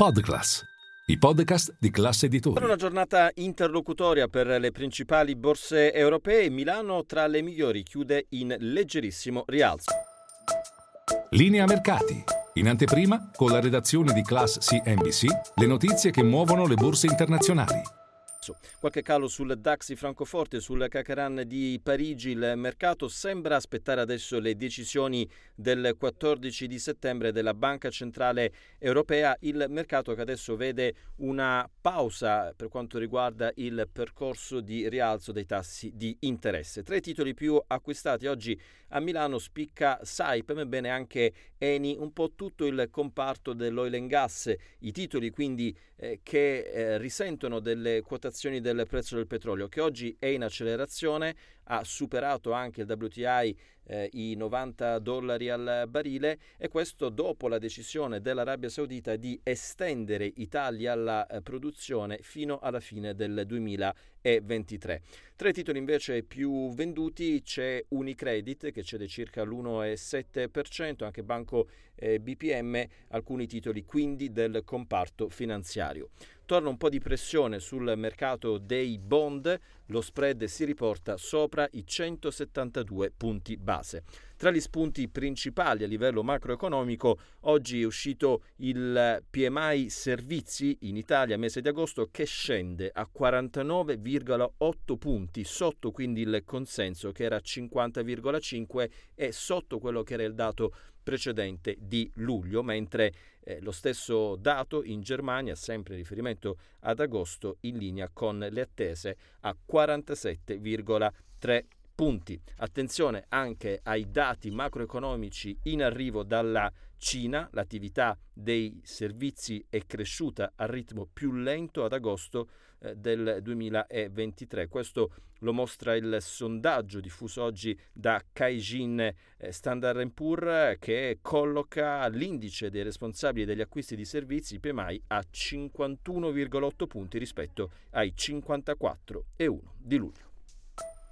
Podclass, i podcast di classe editori. Per una giornata interlocutoria per le principali borse europee, Milano tra le migliori chiude in leggerissimo rialzo. Linea mercati. In anteprima, con la redazione di Class CNBC, le notizie che muovono le borse internazionali. Qualche calo sul DAX di Francoforte, sul Cacaran di Parigi. Il mercato sembra aspettare adesso le decisioni del 14 di settembre della Banca Centrale Europea. Il mercato che adesso vede una pausa per quanto riguarda il percorso di rialzo dei tassi di interesse. Tra i titoli più acquistati oggi a Milano spicca Saipem, ebbene anche Eni, un po' tutto il comparto dell'oil and gas. I titoli quindi eh, che eh, risentono delle quotazioni del prezzo del petrolio, che oggi è in accelerazione, ha superato anche il WTI eh, i 90 dollari al barile e questo dopo la decisione dell'Arabia Saudita di estendere i tagli alla eh, produzione fino alla fine del 2023. Tra i titoli invece più venduti c'è Unicredit che cede circa l'1,7%, anche Banco eh, BPM, alcuni titoli quindi del comparto finanziario. Torna un po' di pressione sul mercato dei bond, lo spread si riporta sopra i 172 punti base. Tra gli spunti principali a livello macroeconomico, oggi è uscito il PMI servizi in Italia mese di agosto che scende a 49,8 punti, sotto quindi il consenso che era 50,5 e sotto quello che era il dato precedente di luglio, mentre eh, lo stesso dato in Germania, sempre in riferimento ad agosto, in linea con le attese a 47,3 punti. Attenzione anche ai dati macroeconomici in arrivo dalla Cina, l'attività dei servizi è cresciuta a ritmo più lento ad agosto eh, del 2023. Questo lo mostra il sondaggio diffuso oggi da Kaijin eh, Standard Poor's che colloca l'indice dei responsabili degli acquisti di servizi PMI a 51,8 punti rispetto ai 54,1 di luglio.